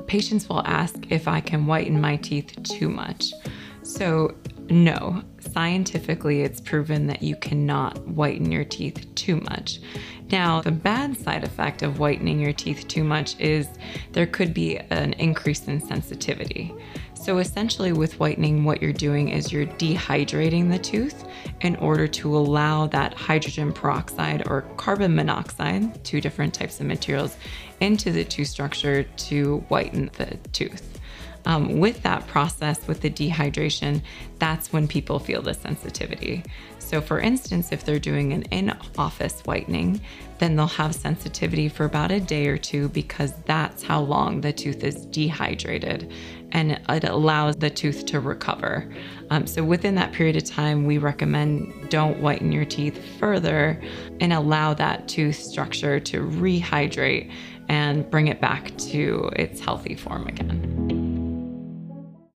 patients will ask if I can whiten my teeth too much. So, no, scientifically, it's proven that you cannot whiten your teeth too much. Now, the bad side effect of whitening your teeth too much is there could be an increase in sensitivity. So, essentially, with whitening, what you're doing is you're dehydrating the tooth in order to allow that hydrogen peroxide or carbon monoxide, two different types of materials, into the tooth structure to whiten the tooth. Um, with that process, with the dehydration, that's when people feel the sensitivity. So, for instance, if they're doing an in office whitening, then they'll have sensitivity for about a day or two because that's how long the tooth is dehydrated and it allows the tooth to recover. Um, so, within that period of time, we recommend don't whiten your teeth further and allow that tooth structure to rehydrate and bring it back to its healthy form again.